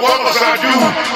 what must I do?